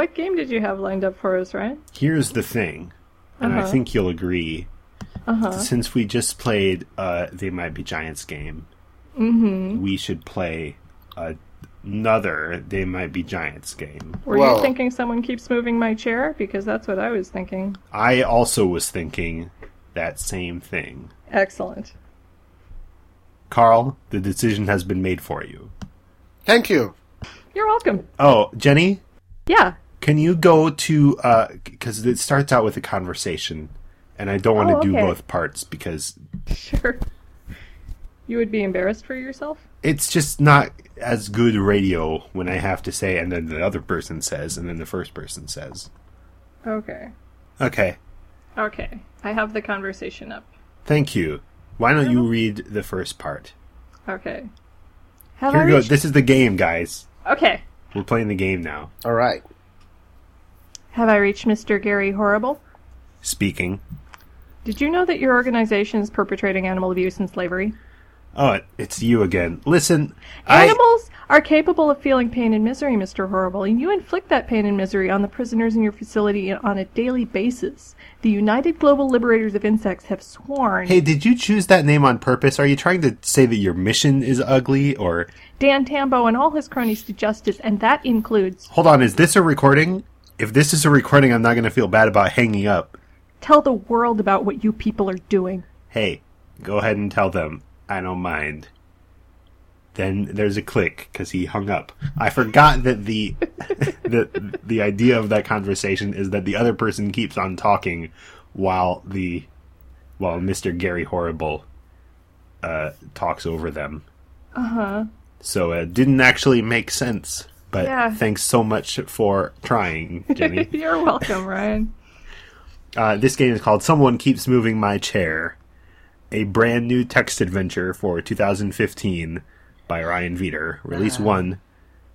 what game did you have lined up for us, Ryan? Here's the thing, and I Uh-huh. think you'll agree. Uh-huh. Since we just played uh, They Might Be Giants game, we should play another They Might Be Giants game. Were Well- you thinking someone keeps moving my chair? Because that's what I was thinking. I also was thinking that same thing. Excellent. Carl, the decision has been made for you. Thank you. You're welcome. Oh, Jenny, Yeah. Can you go to uh, because it starts out with a conversation, and I don't want to Oh, do both parts because Sure. You would be embarrassed for yourself? it's just not as good radio when I have to say, and then the other person says, and then the first person says. Okay. Okay, Okay. I have the conversation up. thank you. Why don't you read the first part? Okay. Have Here I we go. reached- This is the game, guys. Okay. We're playing the game now. All right. Have I reached Mr. Gary Horrible? Speaking. Did you know that your organization is perpetrating animal abuse and slavery? Oh, it's you again. Listen. Animals are capable of feeling pain and misery, Mr. Horrible, and you inflict that pain and misery on the prisoners in your facility on a daily basis. The United Global Liberators of Insects have sworn. Hey, did you choose that name on purpose? Are you trying to say that your mission is ugly, or Dan Tambo and all his cronies to justice, and that includes hold on? Is this a recording? If this is a recording, I'm not going to feel bad about hanging up. tell the world about what you people are doing. Hey, go ahead and tell them. I don't mind. Then there's a click because he hung up. I forgot that the the the idea of that conversation is that the other person keeps on talking while the while Mr. Gary Horrible uh, talks over them. Uh huh. So it didn't actually make sense. But Yeah. thanks so much for trying, Jenny. You're welcome, Ryan. Uh, this game is called Someone Keeps Moving My Chair, a brand new text adventure for 2015 by Ryan Veeder. Release 1,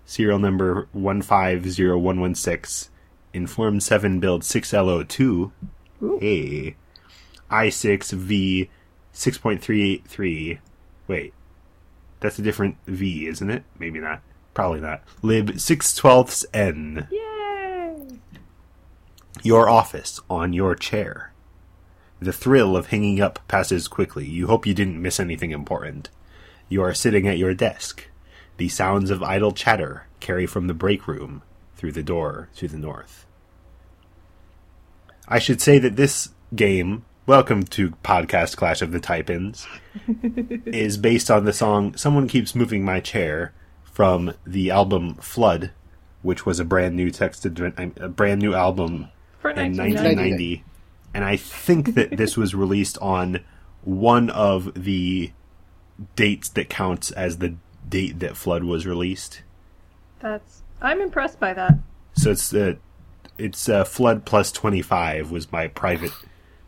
serial number 150116, Inform 7 build 6L02, Ooh. A, I6V 6.383. Wait, that's a different V, isn't it? Maybe not. Probably not. Lib 6 twelfths N. Yay! Your office on your chair. The thrill of hanging up passes quickly. You hope you didn't miss anything important. You are sitting at your desk. The sounds of idle chatter carry from the break room through the door to the north. I should say that this game, welcome to podcast Clash of the Type-Ins, is based on the song Someone Keeps Moving My Chair from the album Flood, which was a brand new text advent- a brand new album For in 1990. 1990. And I think that this was released on one of the dates that counts as the date that Flood was released. That's. I'm impressed by that. So it's uh, it's uh, Flood plus 25 was my private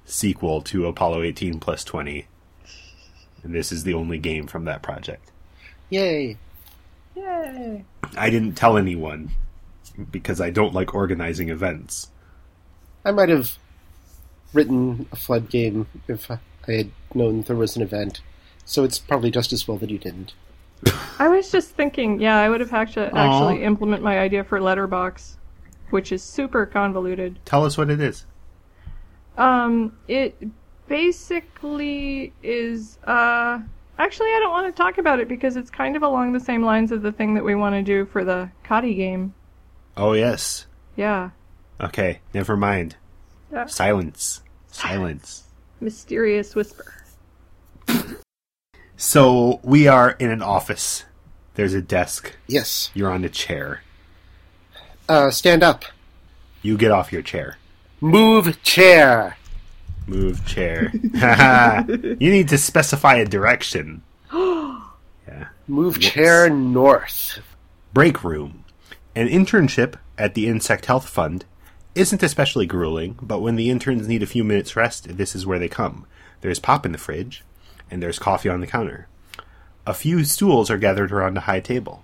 sequel to Apollo 18 plus 20. And this is the only game from that project. Yay. Yay! I didn't tell anyone because I don't like organizing events. I might have written a flood game if I had known there was an event. So it's probably just as well that you didn't. I was just thinking, yeah, I would have actually actually implement my idea for Letterbox, which is super convoluted. Tell us what it is. Um, it basically is. Uh, actually, I don't want to talk about it because it's kind of along the same lines of the thing that we want to do for the Kadi game. Oh, yes. Yeah, Okay, never mind. Yeah. Silence. Silence. mysterious whisper. So we are in an office. There's a desk. Yes. You're on a chair. Uh, stand up. You get off your chair. Move chair. Move chair. you need to specify a direction. yeah. Move Whoops. chair north. Break room. An internship at the Insect Health Fund isn't especially grueling, but when the interns need a few minutes rest, this is where they come. There's pop in the fridge, and there's coffee on the counter. A few stools are gathered around a high table.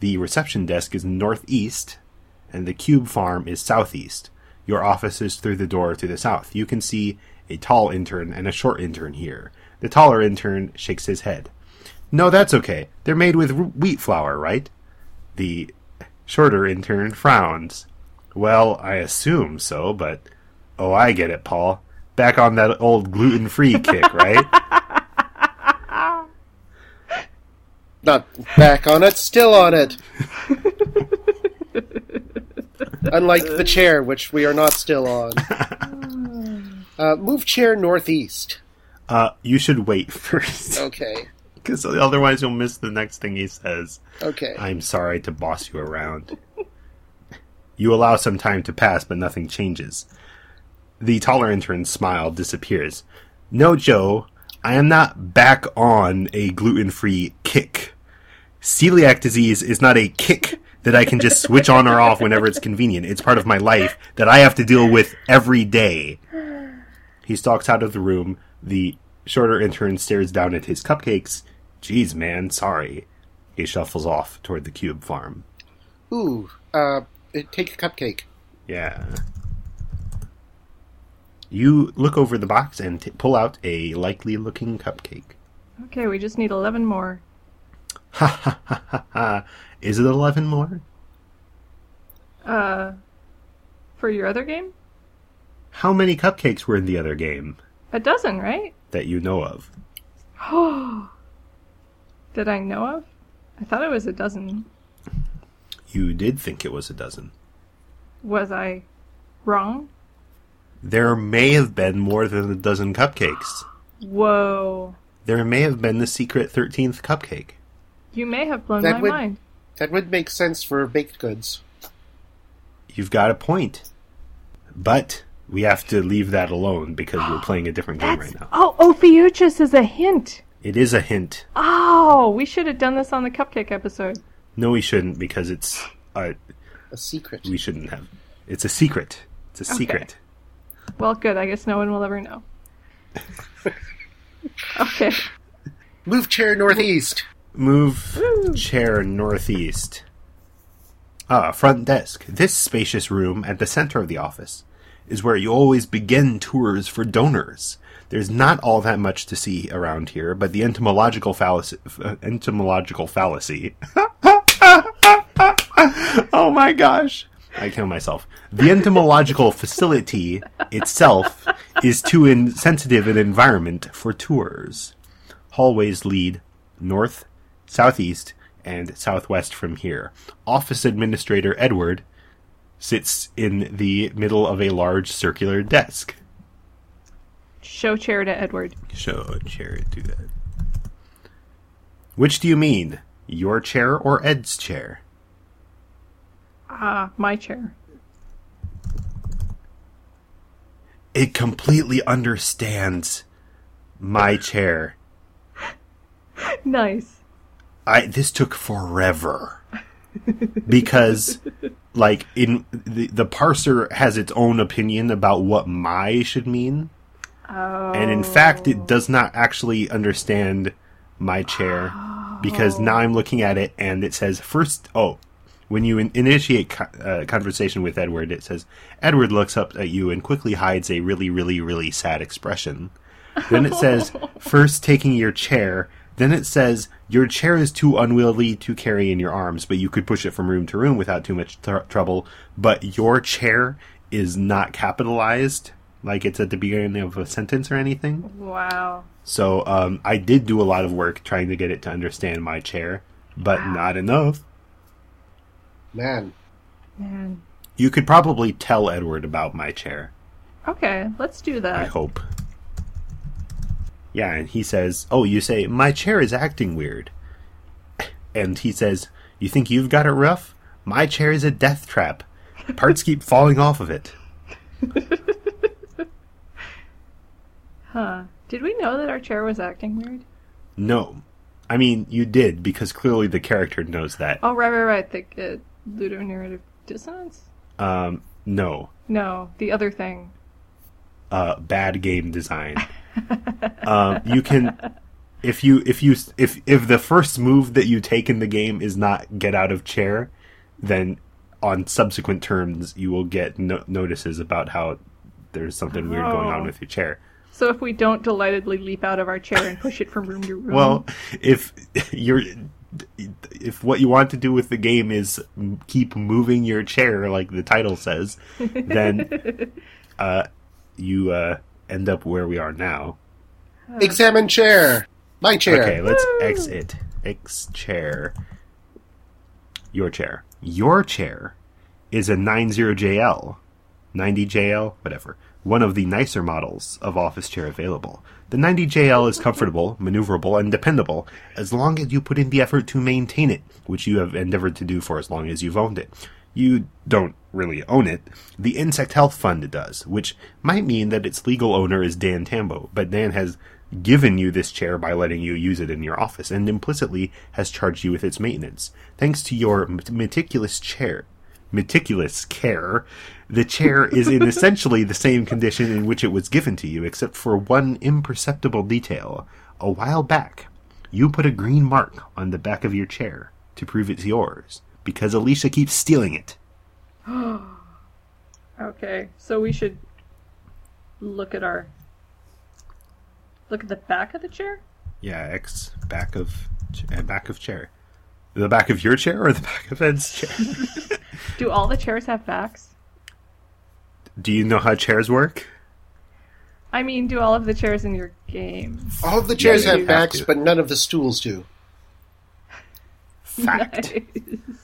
The reception desk is northeast, and the cube farm is southeast. Your office is through the door to the south. You can see a tall intern and a short intern here. The taller intern shakes his head. No, that's okay. They're made with wheat flour, right? The shorter intern frowns. Well, I assume so, but oh, I get it, Paul. Back on that old gluten-free kick, right? Not back on it, still on it. Unlike the chair, which we are not still on. Uh, move chair northeast. Uh, you should wait first, Okay. because otherwise you'll miss the next thing he says. Okay. I'm sorry to boss you around. You allow some time to pass, but nothing changes. The taller intern's smile disappears. No, Joe, I am not back on a gluten free kick. Celiac disease is not a kick that I can just switch on or off whenever it's convenient. It's part of my life that I have to deal with every day. He stalks out of the room. The shorter intern stares down at his cupcakes. Geez, man, sorry. He shuffles off toward the cube farm. Ooh, uh, take a cupcake. Yeah. You look over the box and t- pull out a likely looking cupcake. Okay, we just need 11 more. Ha ha ha ha ha. Is it 11 more? Uh, for your other game? How many cupcakes were in the other game A dozen, right? that you know of? Oh, Did I know of? I thought it was a dozen. You did think it was a dozen. Was I wrong? There may have been more than a dozen cupcakes. Whoa. There may have been the secret 13th cupcake. You may have blown That my would- mind. That would make sense for baked goods. You've got a point. But we have to leave that alone because we're playing a different game That's right now. oh, Ophiuchus is a hint. It is a hint. Oh, we should have done this on the cupcake episode. No, we shouldn't because it's uh, A secret. we shouldn't have. It's a secret. It's a secret. Well, good. I guess no one will ever know. okay. Move chair northeast. Move chair northeast. Ah, front desk. This spacious room at the center of the office is where you always begin tours for donors. There's not all that much to see around here, but the entomological fallacy. Uh, entomological fallacy. oh my gosh. I kill myself. The entomological facility itself is too insensitive an environment for tours. Hallways lead north, southeast, and southwest from here. Office Administrator Edward sits in the middle of a large circular desk. Show chair to Edward. Show chair do that. Which do you mean? Your chair or Ed's chair? Ah, my chair. It completely understands my chair. Nice. I this took forever because like in the, the parser has its own opinion about what my should mean Oh. and in fact it does not actually understand my chair because now I'm looking at it and it says first oh when you in- initiate co- uh, conversation with Edward it says Edward looks up at you and quickly hides a really really really sad expression then it says first taking your chair then it says your chair is too unwieldy to carry in your arms but you could push it from room to room without too much tr- trouble but your chair is not capitalized like it's at the beginning of a sentence or anything Wow. so um, I did do a lot of work trying to get it to understand my chair, but not enough. Man. Man. You could probably tell Edward about my chair. Okay, let's do that. I hope. Yeah, and he says, "Oh, you say my chair is acting weird," and he says, "You think you've got it rough? My chair is a death trap. Parts keep falling off of it." Huh. Did we know that our chair was acting weird? No, I mean you did because clearly the character knows that. Oh, right, right, right. The uh, ludonarrative dissonance? Um, no, No, the other thing. uh, bad game design. um, you can, if you if you if if the first move that you take in the game is not get out of chair, then on subsequent turns you will get no- notices about how there's something weird going on Oh. with your chair. So if we don't delightedly leap out of our chair and push it from room to room. Well, if you're if what you want to do with the game is keep moving your chair, like the title says, then uh, you uh, end up where we are now. Examine chair. My chair. Okay, let's exit. X chair. Your chair. Your chair is a 90JL. 90JL? Whatever. One of the nicer models of office chair available. The 90JL is comfortable, maneuverable, and dependable as long as you put in the effort to maintain it, which you have endeavored to do for as long as you've owned it. You don't really own it. The Insect Health Fund does, which might mean that its legal owner is Dan Tambo, but Dan has given you this chair by letting you use it in your office and implicitly has charged you with its maintenance. Thanks to your met- meticulous chair, meticulous care, the chair is in essentially the same condition in which it was given to you, except for one imperceptible detail. A while back, you put a green mark on the back of your chair to prove it's yours, because Alicia keeps stealing it. Okay, so we should look at our look at the back of the chair. Yeah, X back of ch- uh, back of chair. The back of your chair or the back of Ed's chair? Do all the chairs have backs? Do you know how chairs work? I mean, do all of the chairs in your game? All of the chairs Yeah, have have backs, to. but none of the stools do. Fact. Nice.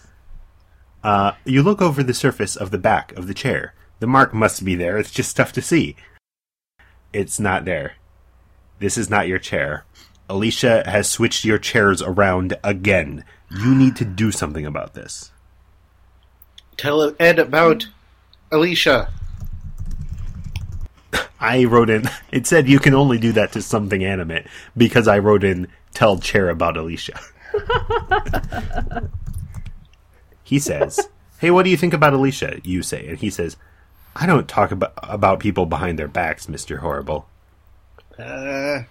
Uh, you look over the surface of the back of the chair. The mark must be there. It's just tough to see. It's not there. This is not your chair. Alicia has switched your chairs around again. You need to do something about this. Tell Ed about Alicia. I wrote in, it said you can only do that to something animate because I wrote in, tell chair about Alicia. he says, hey, what do you think about Alicia? You say. And he says, I don't talk about, about people behind their backs, Mr. Horrible. Uh,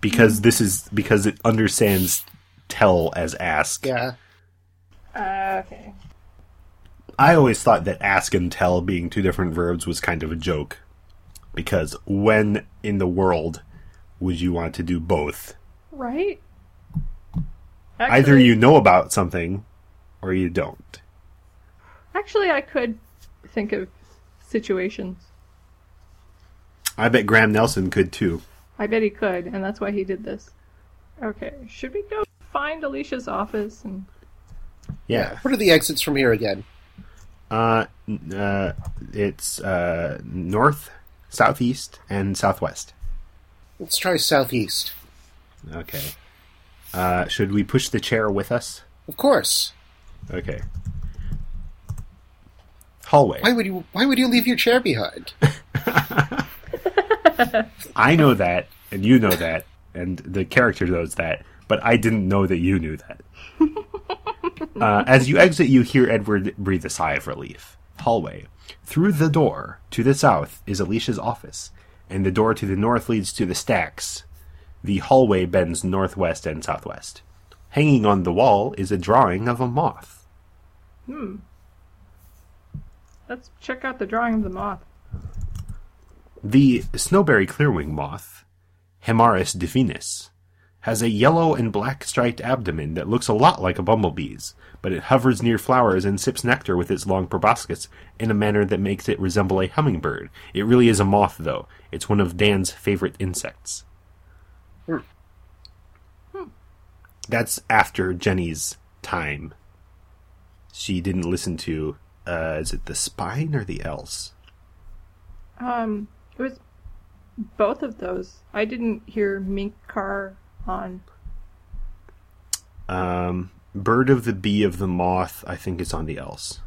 Because this is, because it understands tell as ask. yeah. Uh, okay. I always thought that ask and tell being two different verbs was kind of a joke. Because when in the world would you want to do both? Right. Either you know about something or you don't. Actually, I could think of situations. I bet Graham Nelson could too. I bet he could, and that's why he did this. Okay, should we go find Alicia's office and Yeah. What are the exits from here again? Uh, uh, it's uh, north, southeast, and southwest. Let's try southeast. Okay. Uh, should we push the chair with us? Of course. Okay. Hallway. Why would you? Why would you leave your chair behind? I know that, and you know that, and the character knows that, but I didn't know that you knew that. uh, as you exit, you hear Edward breathe a sigh of relief. Hallway. Through the door to the south is Alicia's office, and the door to the north leads to the stacks. The hallway bends northwest and southwest. Hanging on the wall is a drawing of a moth. Let's check out the drawing of the moth. The snowberry clearwing moth, Hemaris diffinis, has a yellow and black striped abdomen that looks a lot like a bumblebee's, but it hovers near flowers and sips nectar with its long proboscis in a manner that makes it resemble a hummingbird. It really is a moth, though. It's one of Dan's favorite insects. Hmm. That's after Jenny's time. She didn't listen to, uh, is it the spine or the else? Um, it was both of those. I didn't hear mink car on. Um, bird of the bee of the moth, I think it's on the else.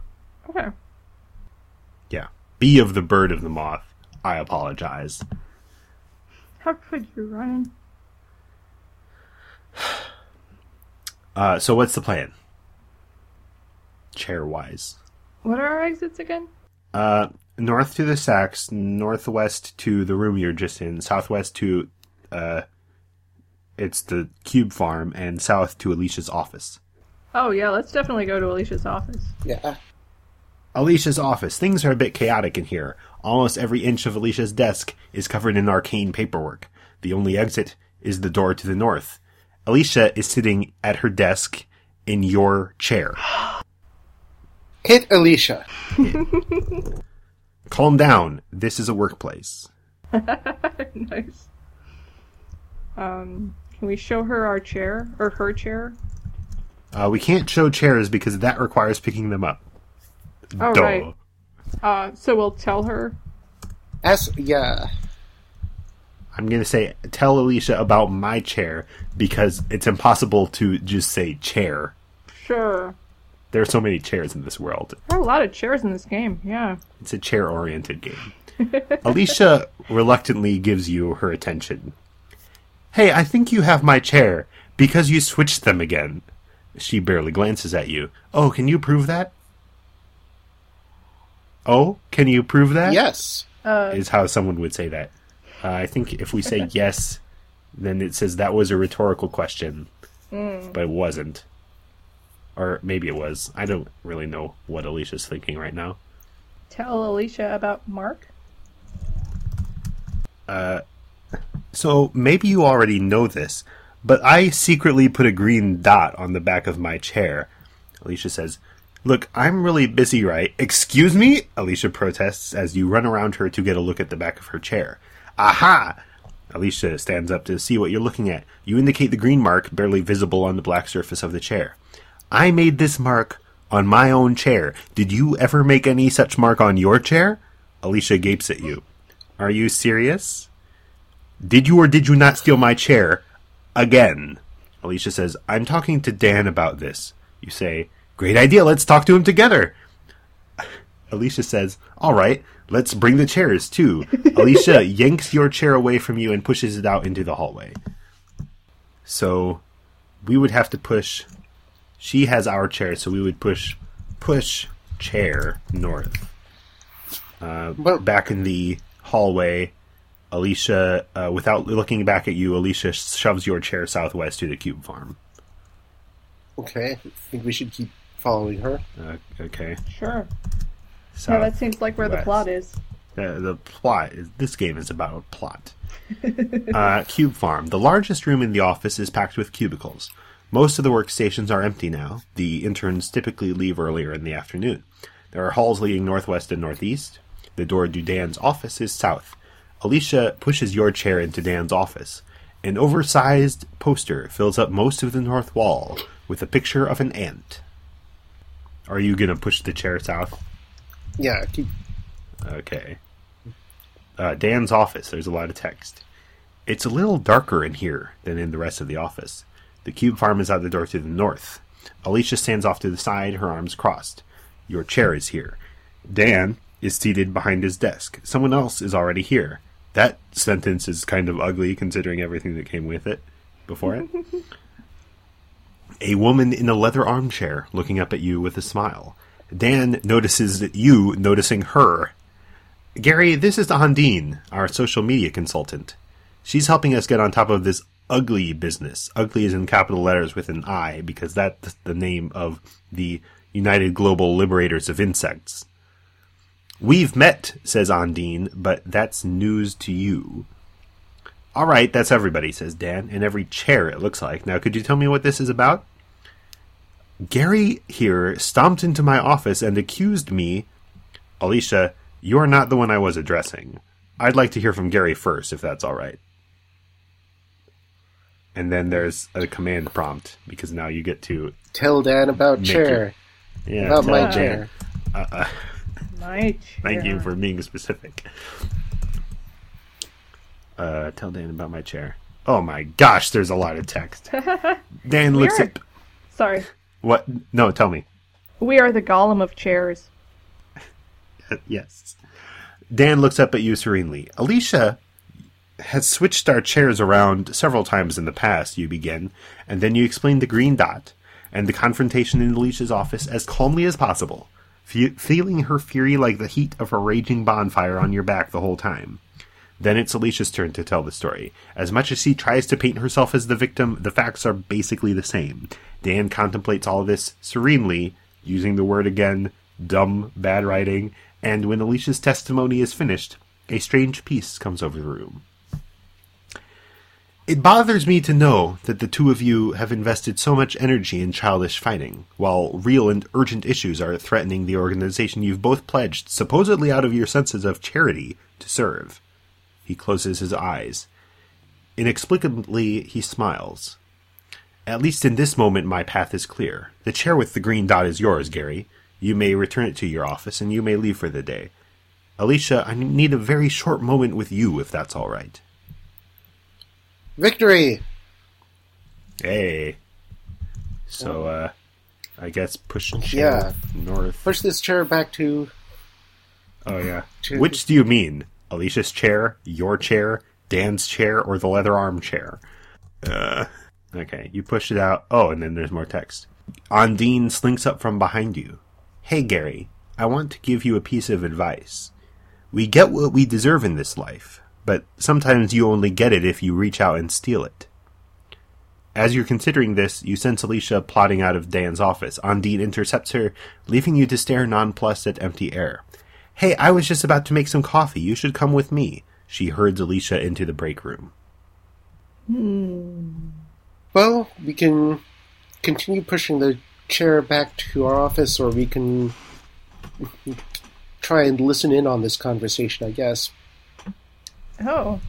Okay. Yeah. Bee of the bird of the moth. I apologize. How could you, Ryan? Uh, so what's the plan? Chair wise. What are our exits again? Uh, north to the sacks, northwest to the room you're just in, southwest to, uh, it's the cube farm, and south to Alicia's office. Oh yeah, let's definitely go to Alicia's office. Yeah. Alicia's office. Things are a bit chaotic in here. Almost every inch of Alicia's desk is covered in arcane paperwork. The only exit is the door to the north. Alicia is sitting at her desk in your chair. Hit Alicia. Calm down. This is a workplace. nice. Um, can we show her our chair or her chair? Uh, we can't show chairs because that requires picking them up. Oh, Duh. right. Uh, so we'll tell her. As yeah. I'm going to say, tell Alicia about my chair because it's impossible to just say chair. Sure. There are so many chairs in this world. There are a lot of chairs in this game. Yeah. It's a chair oriented game. Alicia reluctantly gives you her attention. Hey, I think you have my chair because you switched them again. She barely glances at you. Oh, can you prove that? Oh, can you prove that? Yes. Is how someone would say that. Uh, I think if we say yes, then it says that was a rhetorical question, but it wasn't. Or maybe it was. I don't really know what Alicia's thinking right now. Tell Alicia about Mark. Uh, so maybe you already know this, but I secretly put a green dot on the back of my chair. Alicia says, Look, I'm really busy, right? Excuse me? Alicia protests as you run around her to get a look at the back of her chair. Aha! Alicia stands up to see what you're looking at. You indicate the green mark barely visible on the black surface of the chair. I made this mark on my own chair. Did you ever make any such mark on your chair? Alicia gapes at you. Are you serious? Did you or did you not steal my chair? Again. Alicia says, I'm talking to Dan about this. You say, Great idea, let's talk to him together. Alicia says, All right, let's bring the chairs too. Alicia yanks your chair away from you and pushes it out into the hallway. So we would have to push. She has our chair, so we would push push chair north. Uh, Well- back in the hallway, Alicia, uh, without looking back at you, Alicia shoves your chair southwest to the cube farm. Okay. I think we should keep following her. Uh, okay. Sure. So yeah, that seems like where the plot is. Uh, the plot is this game is about a plot. uh, Cube Farm. The largest room in the office is packed with cubicles. Most of the workstations are empty now. The interns typically leave earlier in the afternoon. There are halls leading northwest and northeast. The door to Dan's office is south. Alicia pushes your chair into Dan's office. An oversized poster fills up most of the north wall with a picture of an ant. Are you gonna push the chair south? Yeah. Keep. Okay. Uh, Dan's office. There's a lot of text. It's a little darker in here than in the rest of the office. The cube farm is out the door to the north. Alicia stands off to the side, her arms crossed. Your chair is here. Dan is seated behind his desk. Someone else is already here. That sentence is kind of ugly considering everything that came with it before it. a woman in a leather armchair looking up at you with a smile. Dan notices that you noticing her. Gary, this is Ondine, our social media consultant. She's helping us get on top of this ugly business. Ugly is in capital letters with an I because that's the name of the United Global Liberators of Insects. We've met, says Ondine, but that's news to you. All right, that's everybody, says Dan, in every chair it looks like. Now, could you tell me what this is about? Gary here stomped into my office and accused me. Alicia, you're not the one I was addressing. I'd like to hear from Gary first, if that's all right. And then there's a command prompt because now you get to Tell Dan about Make chair. yeah About tell my Dan. chair. My chair. Thank you for being specific. Uh, tell Dan about my chair. Oh my gosh, there's a lot of text. Dan looks Weird. at Sorry. what? No, tell me. We are the golem of chairs. yes. Dan looks up at you serenely. Alicia has switched our chairs around several times in the past, you begin, and then you explain the green dot and the confrontation in Alicia's office as calmly as possible, fe- feeling her fury like the heat of a raging bonfire on your back the whole time. Then it's Alicia's turn to tell the story. As much as she tries to paint herself as the victim, the facts are basically the same. Dan contemplates all this serenely, using the word again, dumb, bad writing, and when Alicia's testimony is finished, a strange peace comes over the room. It bothers me to know that the two of you have invested so much energy in childish fighting, while real and urgent issues are threatening the organization you've both pledged, supposedly out of your senses of charity, to serve. He closes his eyes. Inexplicably, he smiles. At least in this moment, my path is clear. The chair with the green dot is yours, Gary. You may return it to your office, and you may leave for the day. Alicia, I need a very short moment with you, if that's all right. Victory! Hey. So, uh, I guess push the chair Yeah. north. Push this chair back to. Oh, yeah. to- Which do you mean? Alicia's chair, your chair, Dan's chair, or the leather arm chair? Uh, okay, you push it out. Oh, and then there's more text. Ondine slinks up from behind you. Hey, Gary, I want to give you a piece of advice. We get what we deserve in this life, but sometimes you only get it if you reach out and steal it. As you're considering this, you sense Alicia plodding out of Dan's office. Ondine intercepts her, leaving you to stare nonplussed at empty air. Hey, I was just about to make some coffee. You should come with me. She herds Alicia into the break room. Hmm. Well, we can continue pushing the chair back to our office, or we can try and listen in on this conversation, I guess. Oh.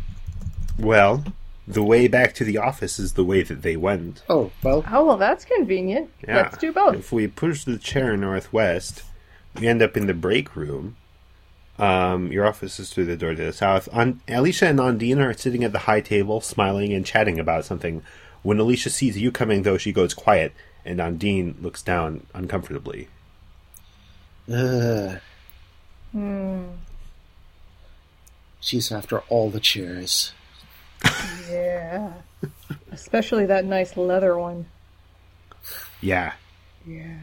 Well, the way back to the office is the way that they went. Oh, well, Oh, well, that's convenient. Yeah. Let's do both. If we push the chair northwest, we end up in the break room. Um, your office is through the door to the south. On, Alicia and Ondine are sitting at the high table, smiling and chatting about something. When Alicia sees you coming, though, she goes quiet, and Ondine looks down uncomfortably. uh, Hmm. She's after all the chairs. Yeah. Especially that nice leather one. Yeah. Yeah.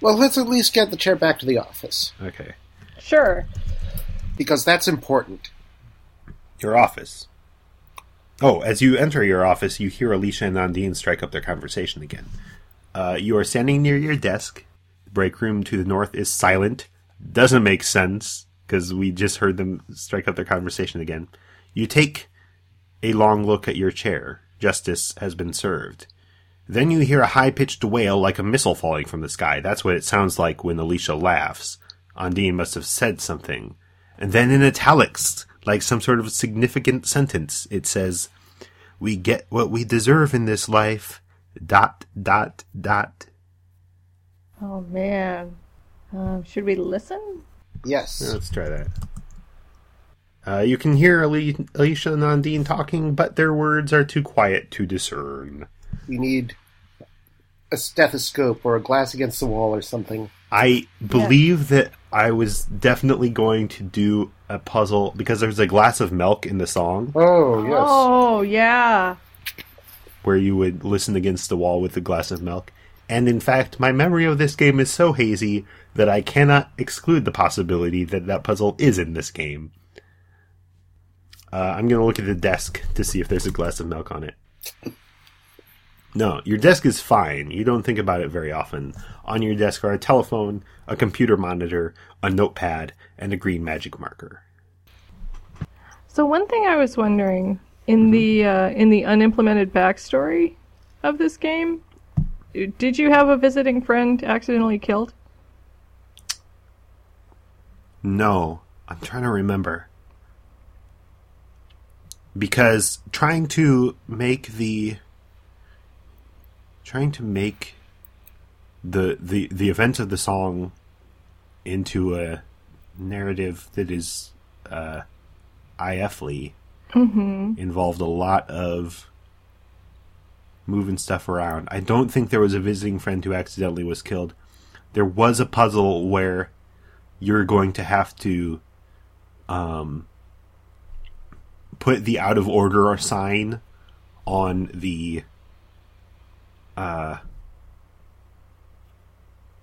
Well, let's at least get the chair back to the office, Okay. Sure. because that's important. Your office. Oh, as you enter your office, you hear Alicia and Ondine strike up their conversation again. Uh, you are standing near your desk. The break room to the north is silent. Doesn't make sense because we just heard them strike up their conversation again. You take a long look at your chair. Justice has been served. Then you hear a high pitched wail like a missile falling from the sky. That's what it sounds like when Alicia laughs. Ondine must have said something. And then in italics, like some sort of significant sentence, it says, We get what we deserve in this life. Dot, dot, dot. Oh, man. Um, should we listen? Yes. Let's try that. Uh, you can hear Ali- Alicia and Ondine talking, but their words are too quiet to discern. We need a stethoscope or a glass against the wall or something. I believe that I was definitely going to do a puzzle because there's a glass of milk in the song Oh, yes. Oh, yeah. where you would listen against the wall with a glass of milk. And in fact, my memory of this game is so hazy that I cannot exclude the possibility that that puzzle is in this game. Uh, I'm going to look at the desk to see if there's a glass of milk on it. No, your desk is fine. You don't think about it very often. On your desk are a telephone, a computer monitor, a notepad, and a green magic marker. So one thing I was wondering in the uh, in the unimplemented backstory of this game, did you have a visiting friend accidentally killed? No, I'm trying to remember. Because trying to make the trying to make the the the events of the song into a narrative that is uh IFly involved a lot of moving stuff around. I don't think there was a visiting friend who accidentally was killed. There was a puzzle where you're going to have to um, put the out of order sign on the uh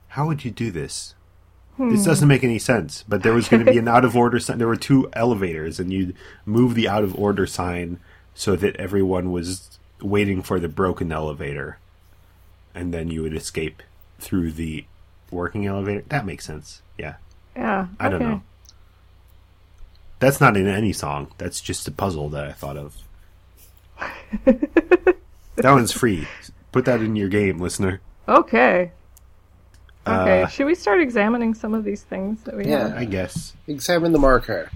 how would you do this? This doesn't make any sense but there was going to be an out of order sign. There were two elevators and you'd move the out of order sign so that everyone was waiting for the broken elevator and then you would escape through the working elevator. That makes sense yeah Yeah. I don't okay. know. That's not in any song. That's just a puzzle that I thought of. That one's free. Put that in your game, listener. Okay. Okay. Uh, Should we start examining some of these things that we have? Yeah. have? I guess. Examine the marker.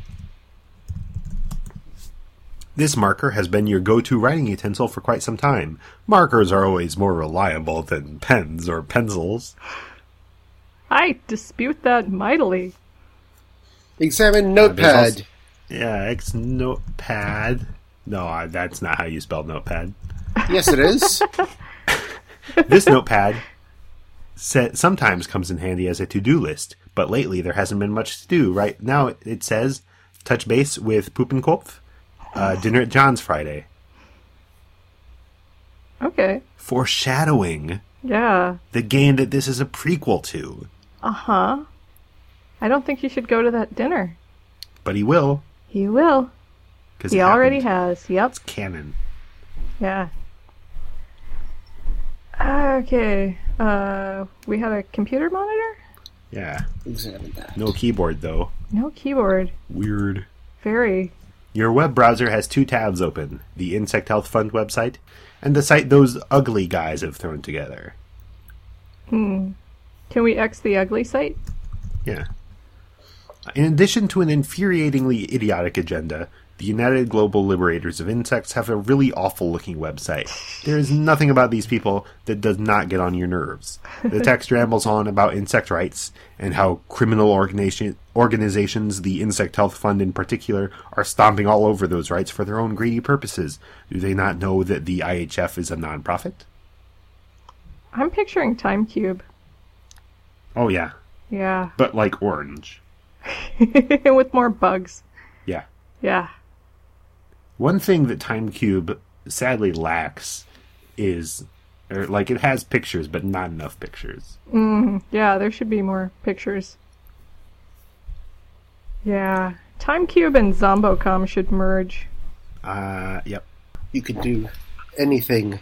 This marker has been your go-to writing utensil for quite some time. Markers are always more reliable than pens or pencils. I dispute that mightily. Examine notepad. also- Yeah, X notepad. No, I- that's not how you spell notepad. yes, it is. This notepad sa- sometimes comes in handy as a to-do list, but lately there hasn't been much to do. Right now, it- it says touch base with Puppenkopf, uh, dinner at John's Friday. Okay. Foreshadowing Yeah. the game that this is a prequel to, Uh huh. I don't think you should go to that dinner. but he will He will. because He already has. Yep. It's canon. Yeah. Okay. Uh, we had a computer monitor. Yeah, Examine that. no keyboard though. No keyboard. Weird. Very. Your web browser has two tabs open: the Insect Health Fund website and the site those ugly guys have thrown together. Can we X the ugly site? Yeah. In addition to an infuriatingly idiotic agenda, the United Global Liberators of Insects have a really awful looking website. There is nothing about these people that does not get on your nerves. The text rambles on about insect rights and how criminal organization, organizations, the Insect Health Fund in particular, are stomping all over those rights for their own greedy purposes. Do they not know that the IHF is a nonprofit? I'm picturing Time Cube. Oh, yeah. Yeah. But like orange. With more bugs. Yeah. Yeah. One thing that TimeCube sadly lacks is, or like it has pictures, but not enough pictures. Yeah, there should be more pictures. Yeah. Time Cube and Zombo.com should merge. Uh, yep. You could do anything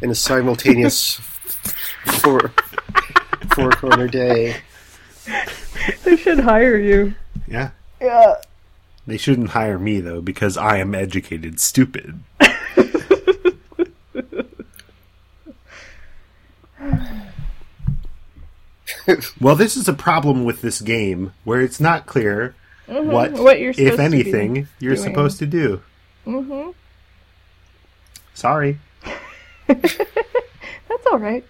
in a simultaneous four four corner day. They should hire you. Yeah. Yeah. They shouldn't hire me though because I am educated stupid. well, this is a problem with this game where it's not clear what, What you're if anything, you're doing. supposed to do. Mm-hmm. Sorry. That's all right.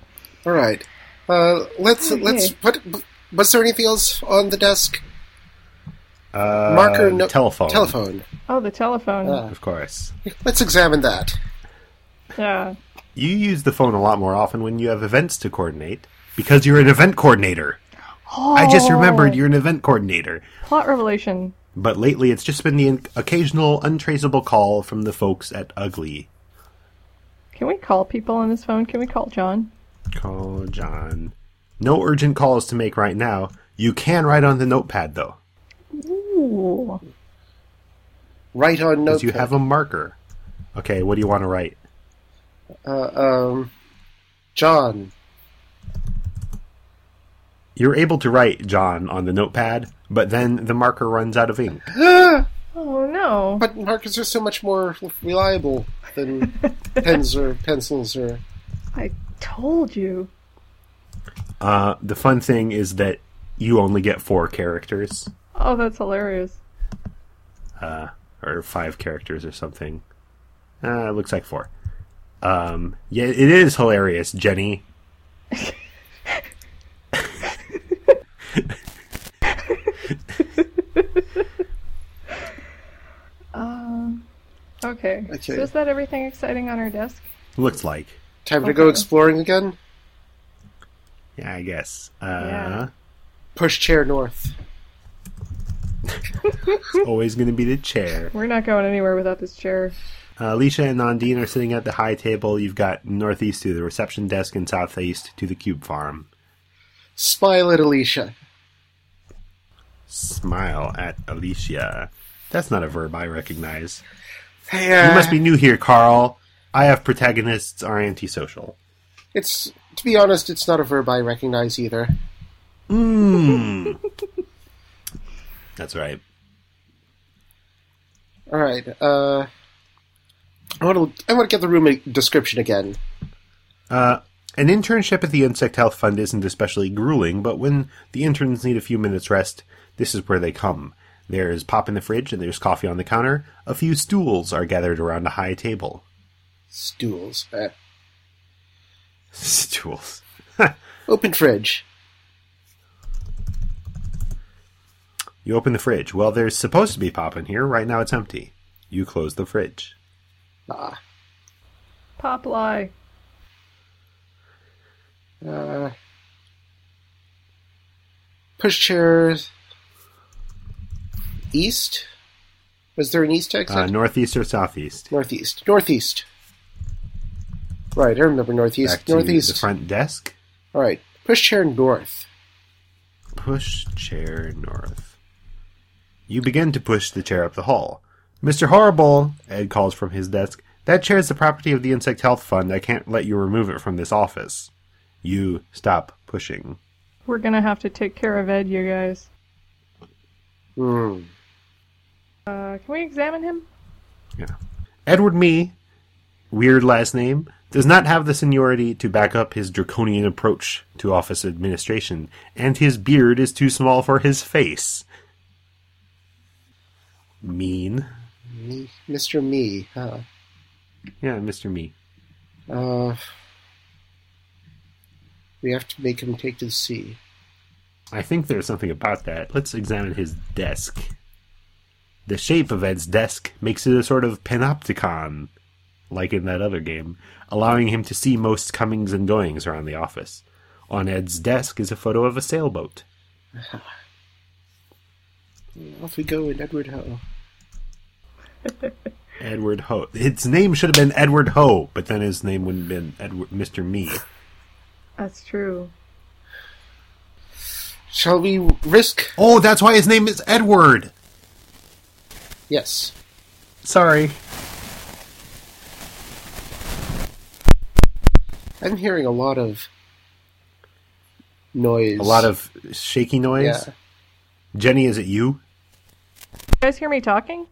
All right. Uh, let's let's. What was there anything else on the desk? Uh, Marker no telephone. Telephone. Oh, the telephone. Ah. Of course. Let's examine that. yeah. You use the phone a lot more often when you have events to coordinate because you're an event coordinator. Oh. I just remembered you're an event coordinator. Plot revelation. But lately it's just been the occasional untraceable call from the folks at Ugly. Can we call people on this phone? Can we call John? Call John. No urgent calls to make right now. You can write on the notepad though, Ooh. Right on because notepad. you have a marker. Okay, what do you want to write? uh, um, John. You're able to write John on the notepad, but then the marker runs out of ink. Oh no. But markers are so much more reliable than pens or pencils or. I told you. Uh, the fun thing is that you only get four characters, Oh, that's hilarious. or five characters, or something. Uh, it looks like four. Um, yeah, it is hilarious, Jenny. Um. Okay. Okay. So is that everything exciting on our desk? Looks like. Time to go exploring again. Yeah, I guess. Uh, Yeah. Push chair north. It's always going to be the chair. We're not going anywhere without this chair. Uh, Alicia and Ondine are sitting at the high table. You've got northeast to the reception desk and southeast to the cube farm. Smile at Alicia. Smile at Alicia. That's not a verb I recognize. Hey, uh, You must be new here, Carl. I have protagonists are antisocial. It's to be honest, it's not a verb I recognize either. Mmm. That's right. All right. Uh, I want to. I want to get the room description again. Uh, an internship at the Insect Health Fund isn't especially grueling, but when the interns need a few minutes rest, this is where they come. There's pop in the fridge and there's coffee on the counter. A few stools are gathered around a high table. Stools. Eh. Stools. Open fridge. You open the fridge. Well, there's supposed to be pop in here. Right now it's empty. You close the fridge. Ah. Pop lie. Uh, push chairs. East? Was there an east exit? Uh, northeast or southeast? northeast. Northeast. Right, I remember northeast. Back to northeast. the front desk. All right. Pushchair north. Push chair north. You begin to push the chair up the hall. Mr. Horrible, Ed calls from his desk, that chair is the property of the Insect Health Fund. I can't let you remove it from this office. You stop pushing. We're gonna have to take care of Ed, you guys. Hmm. Uh, can we examine him? Yeah. Edward Me, weird last name, does not have the seniority to back up his draconian approach to office administration, and his beard is too small for his face. Mean. Me, Mr. Me, huh? Yeah, Mr. Me. Uh, we have to make him take to the sea. I think there's something about that. Let's examine his desk. The shape of Ed's desk makes it a sort of panopticon, like in that other game, allowing him to see most comings and goings around the office. On Ed's desk is a photo of a sailboat. Off we go in Edward Ho. Edward Ho. Its name should have been Edward Ho, but then his name wouldn't have been Edward Mr. Me. That's true. Shall we risk? Oh, that's why his name is Edward. Yes. Sorry. I'm hearing a lot of noise. A lot of shaky noise. yeah. Jenny, is it you? You guys hear me talking?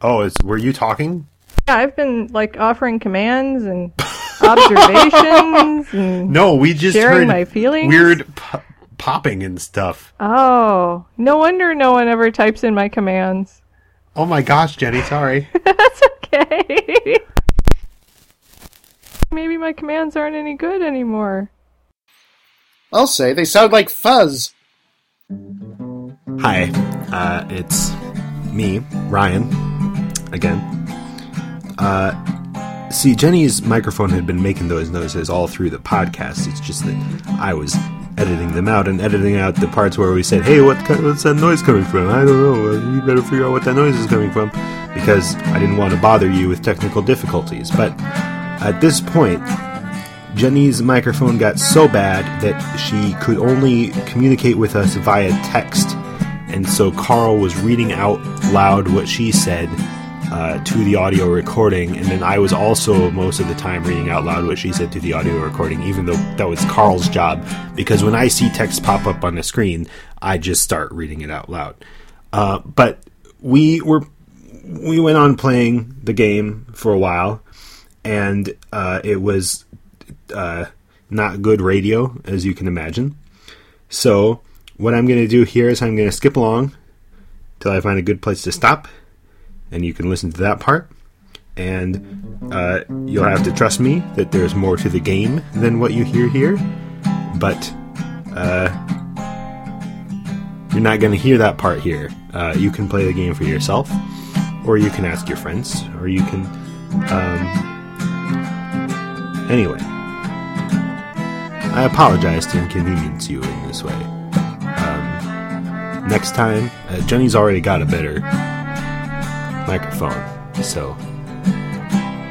Oh, is were you talking? Yeah, I've been like offering commands and observations and No, we just Sharing heard my feelings? weird po- popping and stuff. Oh, no wonder no one ever types in my commands. Oh my gosh, Jenny, sorry. That's okay. Maybe my commands aren't any good anymore. I'll say they sound like fuzz. Hi, uh, it's me, Ryan, again. Uh, see, Jenny's microphone had been making those noises all through the podcast. It's just that I was editing them out and editing out the parts where we said, "Hey, what kind, what's that noise coming from?" I don't know. Uh, You better figure out what that noise is coming from, because I didn't want to bother you with technical difficulties. But at this point, Jenny's microphone got so bad that she could only communicate with us via text, and so Carl was reading out loud what she said uh, to the audio recording, and then I was also most of the time reading out loud what she said to the audio recording, even though that was Carl's job, because when I see text pop up on the screen, I just start reading it out loud. Uh, but we were we went on playing the game for a while, and uh, it was uh, not good radio, as you can imagine. So, what I'm going to do here is I'm going to skip along till I find a good place to stop, and you can listen to that part. And uh, you'll have to trust me that there's more to the game than what you hear here, but uh, you're not going to hear that part here. Uh, you can play the game for yourself, or you can ask your friends, or you can. Um, anyway. I apologize to inconvenience you in this way. Um, next time, uh, Jenny's already got a better microphone, so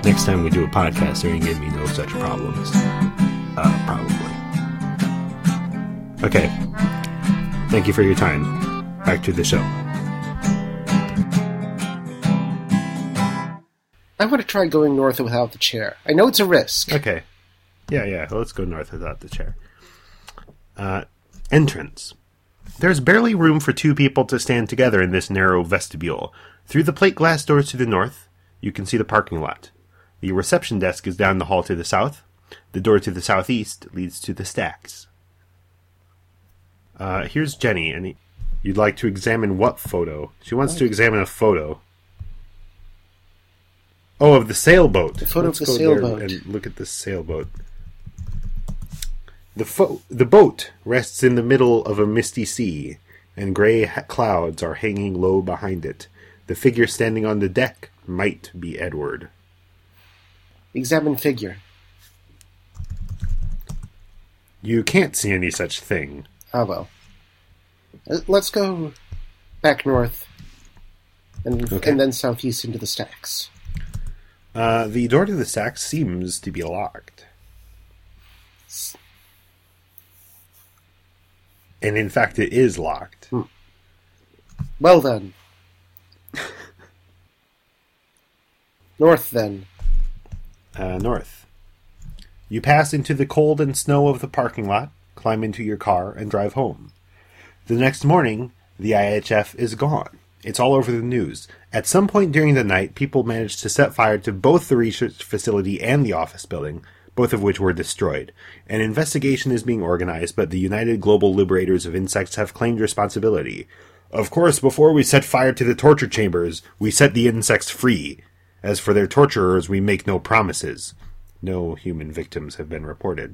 next time we do a podcast, there ain't gonna be no such problems. Uh, probably. Okay. Thank you for your time. Back to the show. I want to try going north without the chair. I know it's a risk. Okay. Yeah, yeah. Let's go north without the chair. Uh, entrance. There's barely room for two people to stand together in this narrow vestibule. Through the plate glass doors to the north, you can see the parking lot. The reception desk is down the hall to the south. The door to the southeast leads to the stacks. Uh, here's Jenny, and you'd like to examine what photo? She wants to examine a photo. Oh, of the sailboat. The photo Let's of the go there sailboat. and look at the sailboat. The fo- the boat rests in the middle of a misty sea, and gray ha- clouds are hanging low behind it. The figure standing on the deck might be Edward. Examine figure. You can't see any such thing. Ah, well. Uh, Let's go back north, and Okay. and then southeast into the stacks. Uh, the door to the sack seems to be locked. And in fact, it is locked. Well then. north then. uh, north. You pass into the cold and snow of the parking lot, climb into your car, and drive home. The next morning, the IHF is gone. It's all over the news. At some point during the night, people managed to set fire to both the research facility and the office building, both of which were destroyed. An investigation is being organized, but the United Global Liberators of Insects have claimed responsibility. Of course, before we set fire to the torture chambers, we set the insects free. As for their torturers, we make no promises. No human victims have been reported.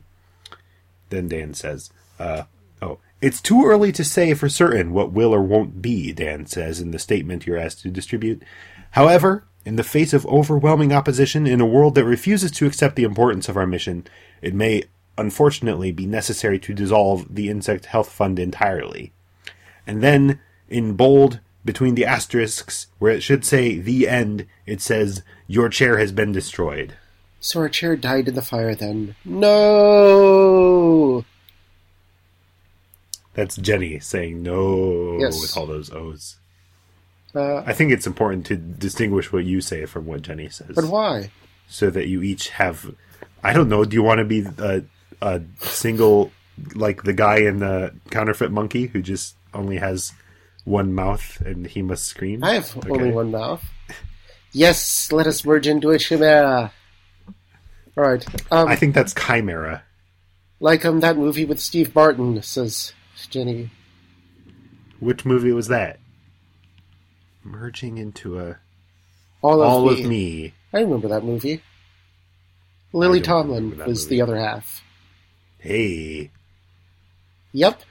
Then Dan says, uh, oh, it's too early to say for certain what will or won't be, Dan says in the statement you're asked to distribute. However, in the face of overwhelming opposition in a world that refuses to accept the importance of our mission, it may unfortunately be necessary to dissolve the Insect Health Fund entirely. And then, in bold, between the asterisks, where it should say the end, it says, Your chair has been destroyed. So our chair died in the fire then. No! That's Jenny saying no Yes. with all those O's. Uh, I think it's important to distinguish what you say from what Jenny says. but why? So that you each have. I don't know, do you want to be a, a single, like the guy in the counterfeit monkey who just only has one mouth and he must scream? I have Okay. only one mouth. Yes, let us merge into a chimera. Alright. Um, I think that's Chimera. like um, that movie with Steve Martin, says Jenny. Which movie was that? Merging into a. All of All me. of me. I remember that movie. Lily Tomlin was movie. the other half. Hey. Yep.